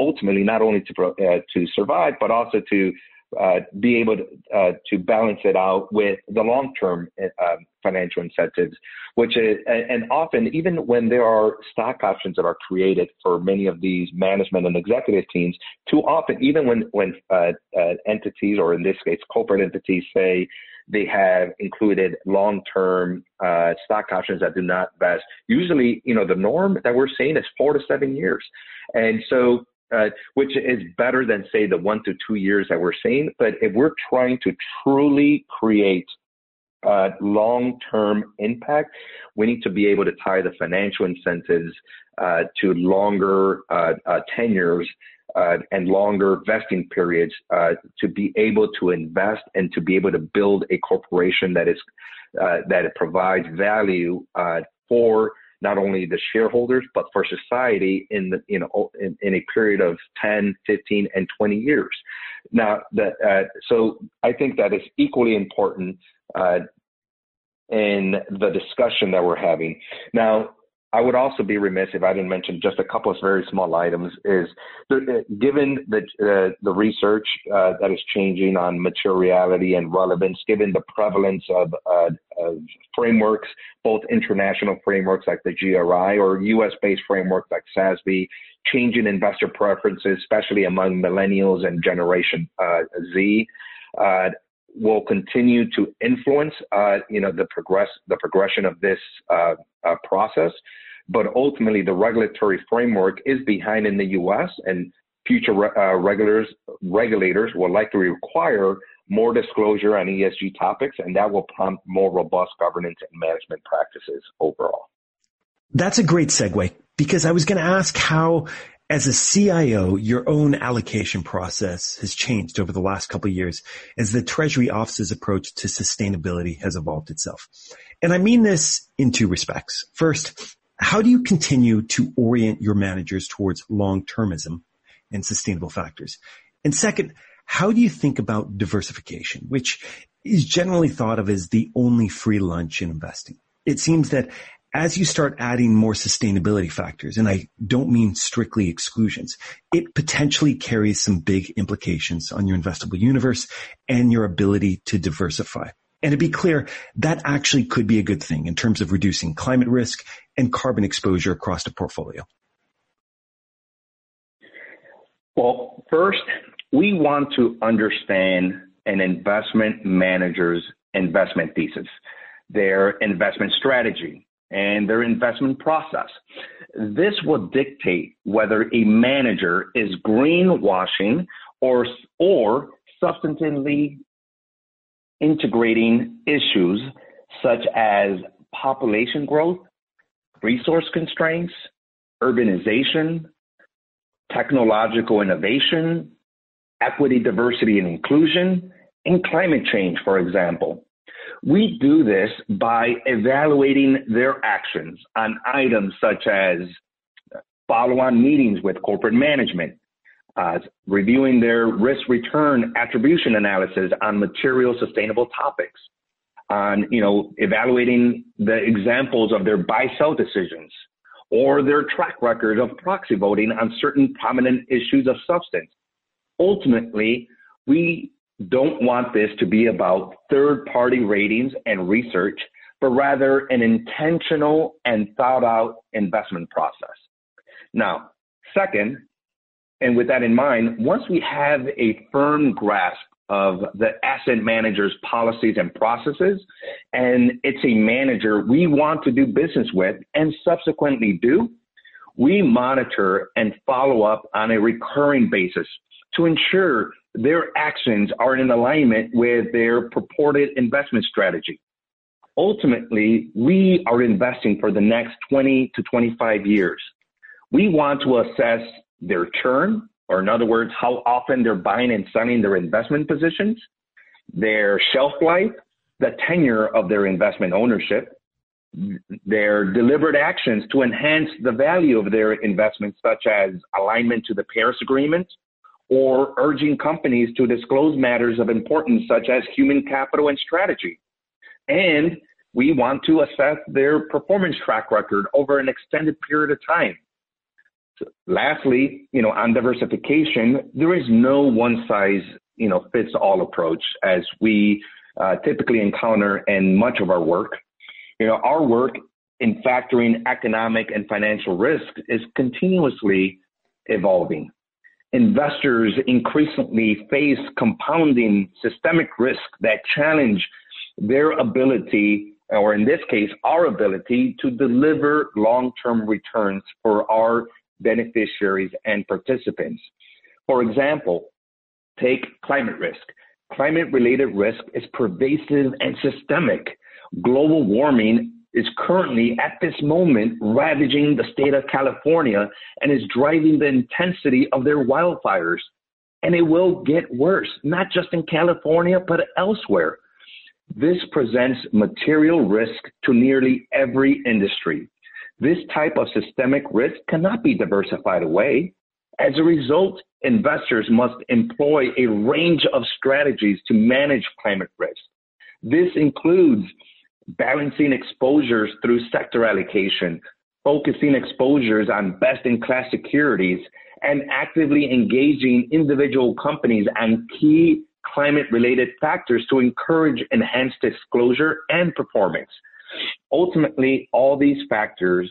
ultimately not only to uh, to survive but also to uh, be able to, uh, to balance it out with the long-term uh, financial incentives, which is, and often even when there are stock options that are created for many of these management and executive teams, too often, even when when uh, uh, entities or in this case corporate entities say they have included long-term uh, stock options that do not vest. Usually, you know, the norm that we're seeing is four to seven years, and so uh, which is better than say the one to two years that we're seeing. But if we're trying to truly create uh, long-term impact, we need to be able to tie the financial incentives uh, to longer uh, uh, tenures uh, and longer vesting periods to be able to invest and to be able to build a corporation that is that provides value for not only the shareholders but for society in the you know in, in a period of 10 15 and 20 years. Now that uh, so i think that is equally important uh, in the discussion that we're having. Now I would also be remiss if I didn't mention just a couple of very small items. Is the, given the uh, the research uh, that is changing on materiality and relevance, given the prevalence of, uh, of frameworks, both international frameworks like the GRI or U.S.-based frameworks like SASB, changing investor preferences, especially among millennials and Generation uh, Z uh, will continue to influence, uh, you know, the progress, the progression of this uh, uh, process. But ultimately, the regulatory framework is behind in the U.S. and future uh, regulators regulators will likely require more disclosure on ESG topics, and that will prompt more robust governance and management practices overall. That's a great segue because I was going to ask how as a CIO, your own allocation process has changed over the last couple of years as the Treasury Office's approach to sustainability has evolved itself. And I mean this in two respects. First, how do you continue to orient your managers towards long-termism and sustainable factors? And second, how do you think about diversification, which is generally thought of as the only free lunch in investing? It seems that as you start adding more sustainability factors, and I don't mean strictly exclusions, it potentially carries some big implications on your investable universe and your ability to diversify. And to be clear, that actually could be a good thing in terms of reducing climate risk and carbon exposure across the portfolio. Well, first, we want to understand an investment manager's investment thesis, their investment strategy, and their investment process. This will dictate whether a manager is greenwashing or, or substantively integrating issues such as population growth, resource constraints, urbanization, technological innovation, equity, diversity, and inclusion, and climate change, for example. We do this by evaluating their actions on items such as follow on meetings with corporate management, uh, reviewing their risk return attribution analysis on material sustainable topics, on you know evaluating the examples of their buy sell decisions or their track record of proxy voting on certain prominent issues of substance. Ultimately, we don't want this to be about third party ratings and research, but rather an intentional and thought out investment process. Now, second, and with that in mind, once we have a firm grasp of the asset manager's policies and processes, and it's a manager we want to do business with and subsequently do, we monitor and follow up on a recurring basis to ensure their actions are in alignment with their purported investment strategy. Ultimately, we are investing for the next 20 to 25 years. We want to assess their churn, or in other words, how often they're buying and selling their investment positions, their shelf life, the tenure of their investment ownership, their deliberate actions to enhance the value of their investments, such as alignment to the Paris Agreement, or urging companies to disclose matters of importance such as human capital and strategy. And we want to assess their performance track record over an extended period of time. So lastly, you know, on diversification, there is no one size, you know, fits all approach as we uh, typically encounter in much of our work. You know, our work in factoring economic and financial risk is continuously evolving investors increasingly face compounding systemic risk that challenge their ability, or in this case, our ability to deliver long-term returns for our beneficiaries and participants. For example, take climate risk. Climate related risk is pervasive and systemic. Global warming is currently at this moment ravaging the state of California and is driving the intensity of their wildfires. And it will get worse, not just in California, but elsewhere. This presents material risk to nearly every industry. This type of systemic risk cannot be diversified away. As a result, investors must employ a range of strategies to manage climate risk. This includes balancing exposures through sector allocation, focusing exposures on best in class securities, and actively engaging individual companies on key climate related factors to encourage enhanced disclosure and performance. Ultimately, all these factors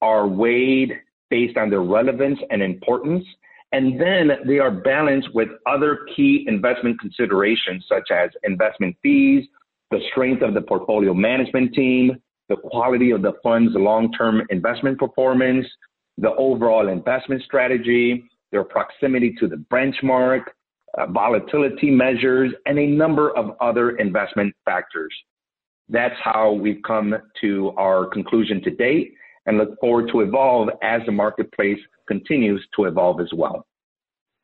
are weighed based on their relevance and importance, and then they are balanced with other key investment considerations such as investment fees, the strength of the portfolio management team, the quality of the fund's long-term investment performance, the overall investment strategy, their proximity to the benchmark, uh, volatility measures, and a number of other investment factors. That's how we've come to our conclusion to date and look forward to evolve as the marketplace continues to evolve as well.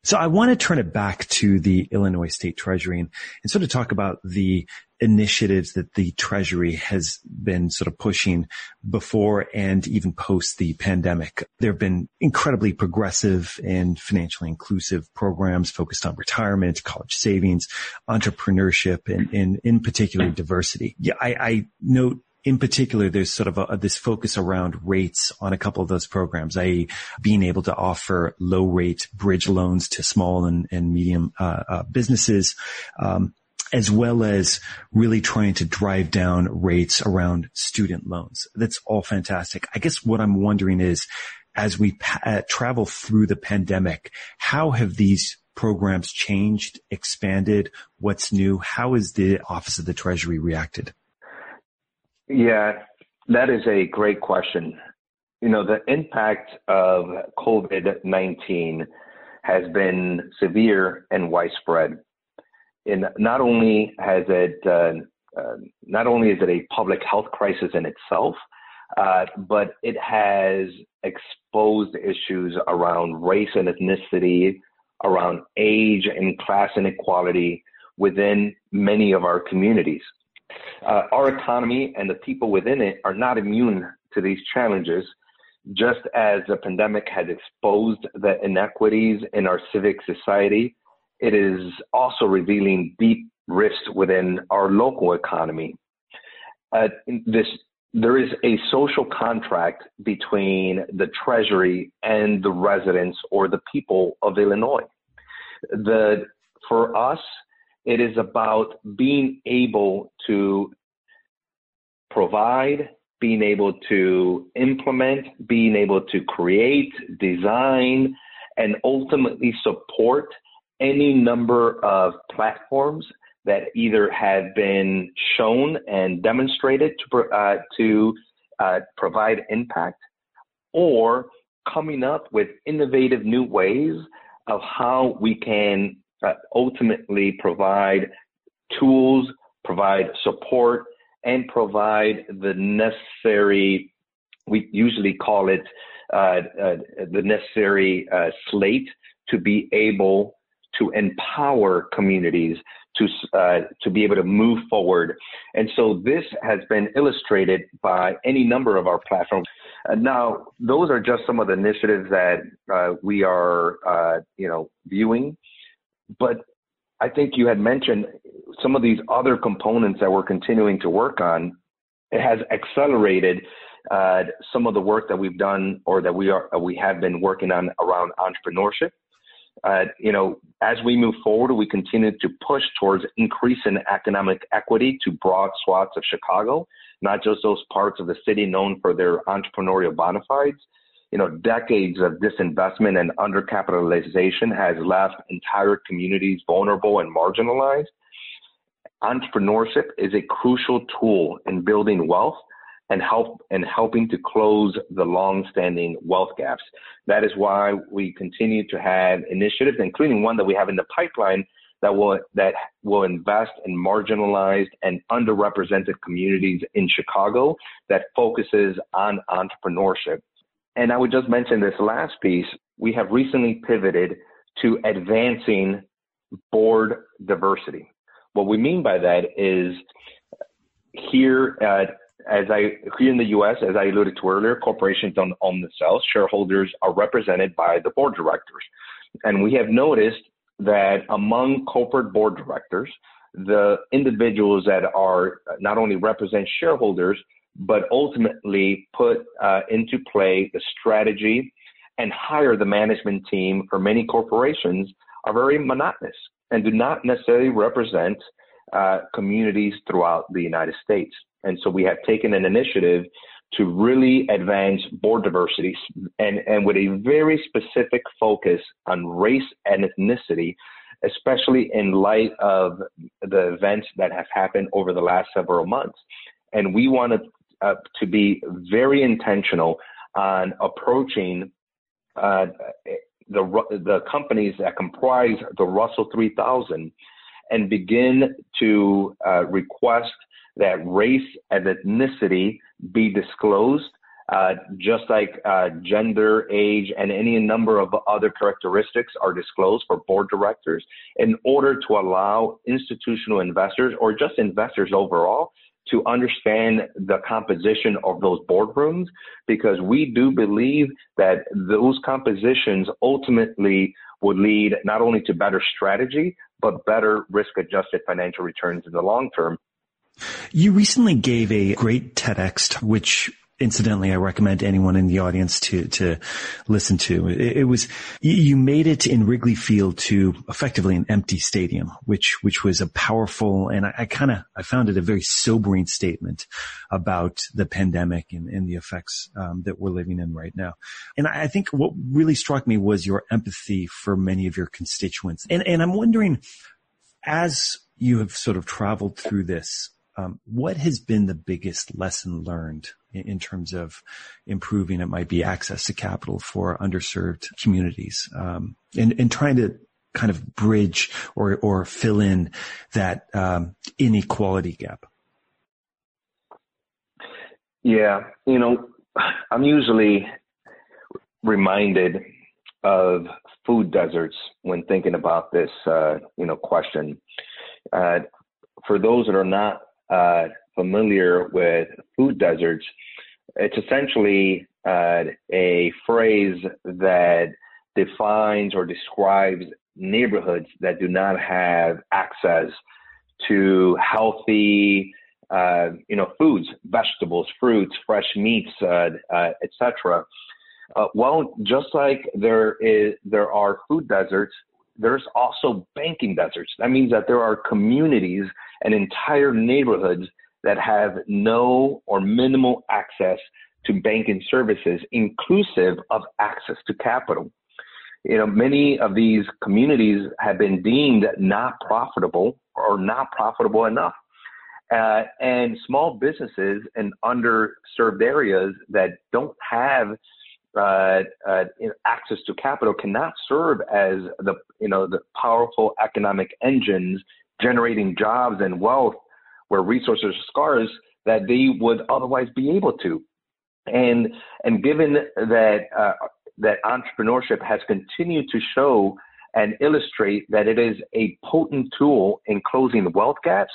So I want to turn it back to the Illinois State Treasury and, and, sort of talk about the initiatives that the Treasury has been sort of pushing before and even post the pandemic. There have been incredibly progressive and financially inclusive programs focused on retirement, college savings, entrepreneurship, and, and in particular diversity. Yeah, I, I note in particular, there's sort of a, this focus around rates on a couple of those programs, i.e. being able to offer low rate bridge loans to small and, and medium uh, uh, businesses, um, as well as really trying to drive down rates around student loans. That's all fantastic. I guess what I'm wondering is, as we pa- uh, travel through the pandemic, how have these programs changed, expanded? What's new? How has the Office of the Treasury reacted? Yeah, that is a great question. You know, the impact of COVID 19 has been severe and widespread. And not only has it, uh, uh, not only is it a public health crisis in itself, uh, but it has exposed issues around race and ethnicity, around age and class inequality within many of our communities. Uh, our economy and the people within it are not immune to these challenges, just as the pandemic has exposed the inequities in our civic society. It is also revealing deep rifts within our local economy. Uh, this there is a social contract between the Treasury and the residents or the people of Illinois. The for us, it is about being able to provide, being able to implement, being able to create, design, and ultimately support any number of platforms that either have been shown and demonstrated to, uh, to uh, provide impact or coming up with innovative new ways of how we can ultimately provide tools, provide support, and provide the necessary, we usually call it uh, uh, the necessary uh, slate to be able to empower communities to uh, to be able to move forward. And so this has been illustrated by any number of our platforms. Uh, now, those are just some of the initiatives that uh, we are, uh, you know, viewing. But I think you had mentioned some of these other components that we're continuing to work on. It has accelerated uh, some of the work that we've done or that we are we have been working on around entrepreneurship. Uh, you know, as we move forward, we continue to push towards increasing economic equity to broad swaths of Chicago, not just those parts of the city known for their entrepreneurial bona fides, you know, decades of disinvestment and undercapitalization has left entire communities vulnerable and marginalized. Entrepreneurship is a crucial tool in building wealth and help and helping to close the long-standing wealth gaps. That is why we continue to have initiatives, including one that we have in the pipeline that will that will invest in marginalized and underrepresented communities in Chicago that focuses on entrepreneurship. And I would just mention this last piece. We have recently pivoted to advancing board diversity. What we mean by that is here at as I here in the U.S., as I alluded to earlier, corporations don't own themselves. Shareholders are represented by the board directors, and we have noticed that among corporate board directors, the individuals that are not only represent shareholders but ultimately put uh, into play the strategy and hire the management team for many corporations are very monotonous and do not necessarily represent uh, communities throughout the United States. And so we have taken an initiative to really advance board diversity and, and with a very specific focus on race and ethnicity, especially in light of the events that have happened over the last several months. And we wanted uh, to be very intentional on approaching uh, the, the companies that comprise the Russell 3000 and begin to uh, request that race and ethnicity be disclosed, uh, just like uh, gender, age, and any number of other characteristics are disclosed for board directors in order to allow institutional investors or just investors overall to understand the composition of those boardrooms because we do believe that those compositions ultimately would lead not only to better strategy, but better risk adjusted financial returns in the long term. You recently gave a great TEDx, which incidentally I recommend anyone in the audience to to listen to. It, it, was you made it in Wrigley Field to effectively an empty stadium, which which was a powerful and I, I kind of I found it a very sobering statement about the pandemic and, and the effects um, that we're living in right now. And I, I think what really struck me was your empathy for many of your constituents. And and I'm wondering as you have sort of traveled through this um, what has been the biggest lesson learned in, terms of improving it might be access to capital for underserved communities um, and, and trying to kind of bridge or, or fill in that um, inequality gap? Yeah, you know, I'm usually reminded of food deserts when thinking about this, uh, you know, question. Uh, for those that are not uh, familiar with food deserts, it's essentially uh, a phrase that defines or describes neighborhoods that do not have access to healthy, uh, you know, foods, vegetables, fruits, fresh meats, uh, uh, etc. Uh, well, just like there is, there are food deserts there's also banking deserts. That means that there are communities and entire neighborhoods that have no or minimal access to banking services, inclusive of access to capital. You know, many of these communities have been deemed not profitable or not profitable enough. Uh, and small businesses in underserved areas that don't have uh, uh, access to capital cannot serve as the you know the powerful economic engines generating jobs and wealth where resources are scarce that they would otherwise be able to. And and given that uh, that entrepreneurship has continued to show and illustrate that it is a potent tool in closing wealth gaps,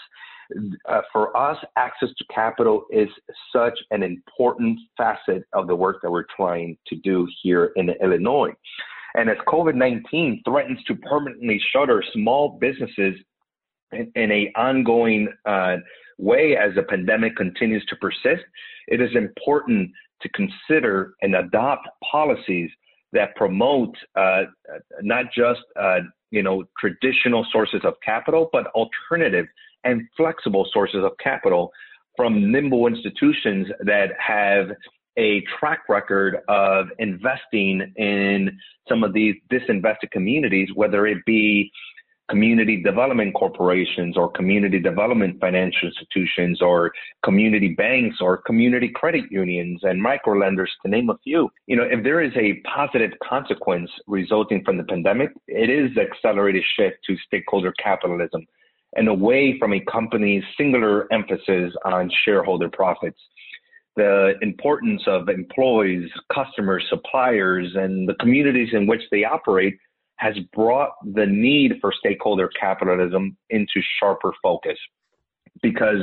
uh, for us, access to capital is such an important facet of the work that we're trying to do here in Illinois. And as COVID 19 threatens to permanently shutter small businesses in, a ongoing uh, way as the pandemic continues to persist, it is important to consider and adopt policies that promote uh, not just uh, you know traditional sources of capital, but alternative and flexible sources of capital from nimble institutions that have a track record of investing in some of these disinvested communities, whether it be community development corporations or community development financial institutions or community banks or community credit unions and micro lenders to name a few. You know, if there is a positive consequence resulting from the pandemic, it is the accelerated shift to stakeholder capitalism and away from a company's singular emphasis on shareholder profits. The importance of employees, customers, suppliers, and the communities in which they operate has brought the need for stakeholder capitalism into sharper focus. Because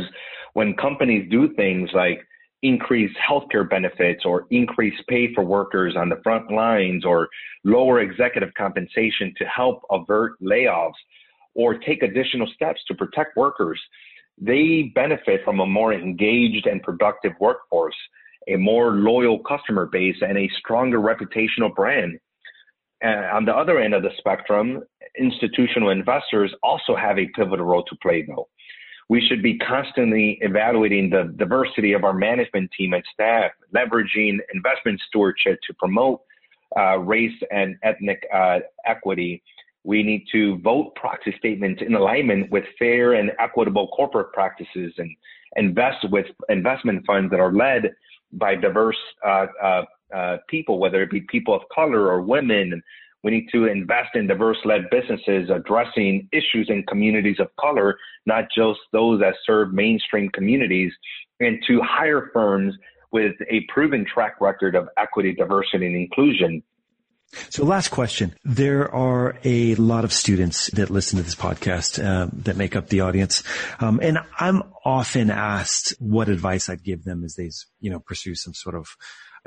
when companies do things like increase healthcare benefits or increase pay for workers on the front lines or lower executive compensation to help avert layoffs or take additional steps to protect workers, they benefit from a more engaged and productive workforce, a more loyal customer base, and a stronger reputational brand. Uh, on the other end of the spectrum, institutional investors also have a pivotal role to play, though. We should be constantly evaluating the diversity of our management team and staff, leveraging investment stewardship to promote uh, race and ethnic uh, equity. We need to vote proxy statements in alignment with fair and equitable corporate practices and invest with investment funds that are led by diverse uh, people, whether it be people of color or women. We need to invest in diverse led businesses addressing issues in communities of color, not just those that serve mainstream communities, and to hire firms with a proven track record of equity, diversity, and inclusion. So last question. There are a lot of students that listen to this podcast uh, that make up the audience. Um, and I'm often asked what advice I'd give them as they, you know, pursue some sort of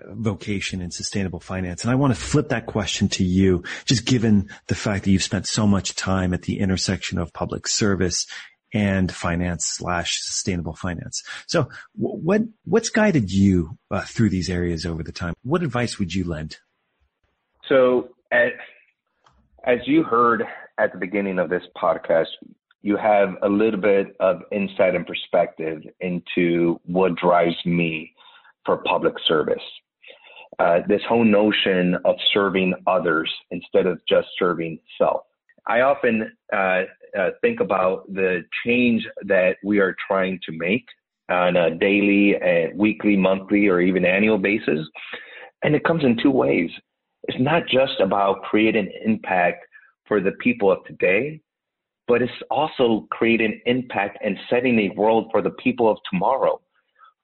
vocation in sustainable finance. And I want to flip that question to you, just given the fact that you've spent so much time at the intersection of public service and finance slash sustainable finance. So what, what's guided you uh, through these areas over the time? What advice would you lend? So as, as you heard at the beginning of this podcast, you have a little bit of insight and perspective into what drives me for public service uh, this whole notion of serving others instead of just serving self. I often uh, uh, think about the change that we are trying to make on a daily, and weekly, monthly, or even annual basis. And it comes in two ways. It's not just about creating impact for the people of today, but it's also creating impact and setting a world for the people of tomorrow,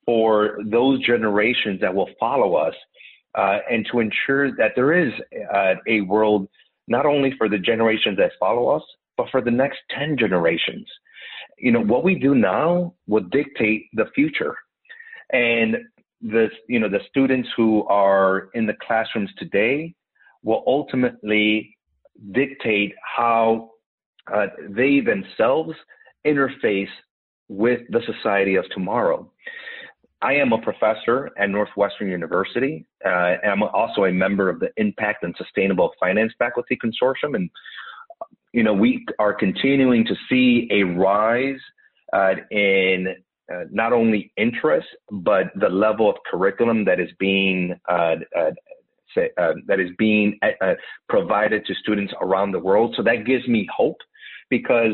for those generations that will follow us uh, and to ensure that there is uh, a world not only for the generations that follow us, but for the next 10 generations. You know, what we do now will dictate the future. And the, you know, the students who are in the classrooms today will ultimately dictate how uh, they themselves interface with the society of tomorrow. I am a professor at Northwestern University. Uh, and I'm also a member of the Impact and Sustainable Finance Faculty Consortium. And, you know, we are continuing to see a rise uh, in uh, not only interest, but the level of curriculum that is being uh, uh, say, uh, that is being provided to students around the world. So that gives me hope because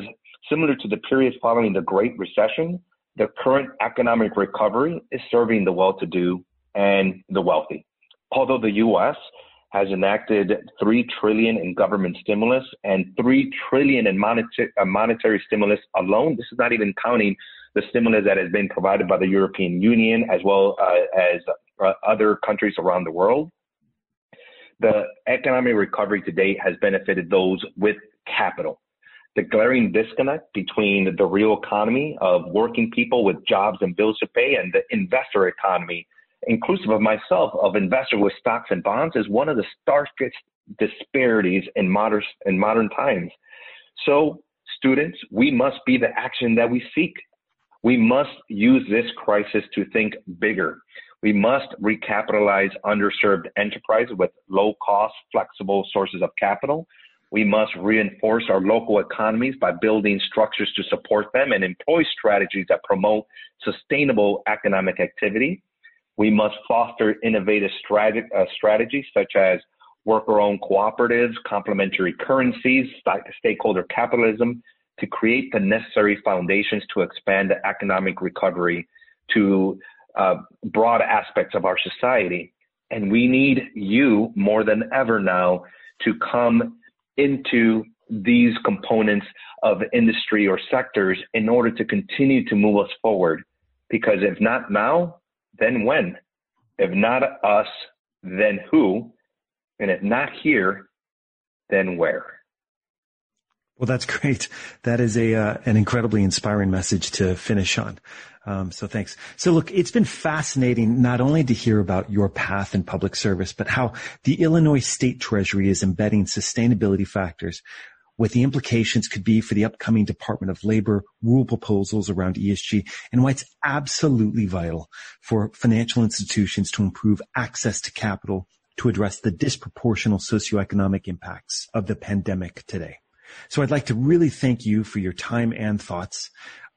similar to the period following the Great Recession, the current economic recovery is serving the well-to-do and the wealthy. Although the U.S. has enacted three trillion in government stimulus and three trillion in monetary, uh, monetary stimulus alone, this is not even counting the stimulus that has been provided by the European Union as well uh, as uh, other countries around the world. The economic recovery to date has benefited those with capital the glaring disconnect between the real economy of working people with jobs and bills to pay and the investor economy, inclusive of myself, of investor with stocks and bonds, is one of the starkest disparities in modern, in modern times. So, students, we must be the action that we seek. We must use this crisis to think bigger. We must recapitalize underserved enterprises with low cost, flexible sources of capital. We must reinforce our local economies by building structures to support them and employ strategies that promote sustainable economic activity. We must foster innovative uh, strategies such as worker-owned cooperatives, complementary currencies, stakeholder capitalism to create the necessary foundations to expand the economic recovery to uh, broad aspects of our society. And we need you more than ever now to come into these components of industry or sectors in order to continue to move us forward. Because if not now, then when? If not us, then who? And if not here, then where? Well, that's great. That is a uh, an incredibly inspiring message to finish on. Um, so thanks. So look, it's been fascinating not only to hear about your path in public service, but how the Illinois State Treasury is embedding sustainability factors what the implications could be for the upcoming Department of Labor rule proposals around ESG and why it's absolutely vital for financial institutions to improve access to capital to address the disproportional socioeconomic impacts of the pandemic today. So I'd like to really thank you for your time and thoughts.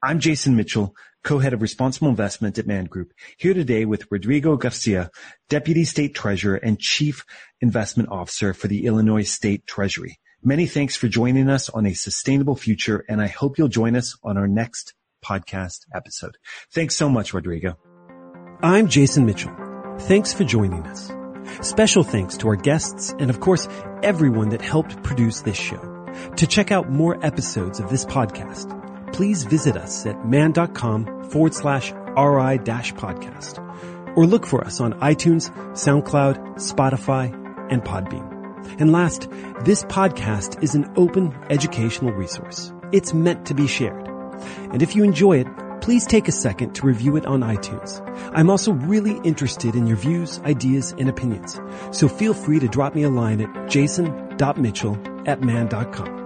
I'm Jason Mitchell, co-head of responsible investment at Man Group, here today with Rodrigo Garcia, deputy state treasurer and chief investment officer for the Illinois State Treasury. Many thanks for joining us on a sustainable future, and I hope you'll join us on our next podcast episode. Thanks so much, Rodrigo. I'm Jason Mitchell. Thanks for joining us. Special thanks to our guests and of course everyone that helped produce this show. To check out more episodes of this podcast, please visit us at man.com forward slash RI dash podcast or look for us on iTunes, SoundCloud, Spotify, and Podbean. And last, this podcast is an open educational resource. It's meant to be shared. And if you enjoy it, please take a second to review it on iTunes. I'm also really interested in your views, ideas, and opinions. So feel free to drop me a line at jason.mitchell at man.com.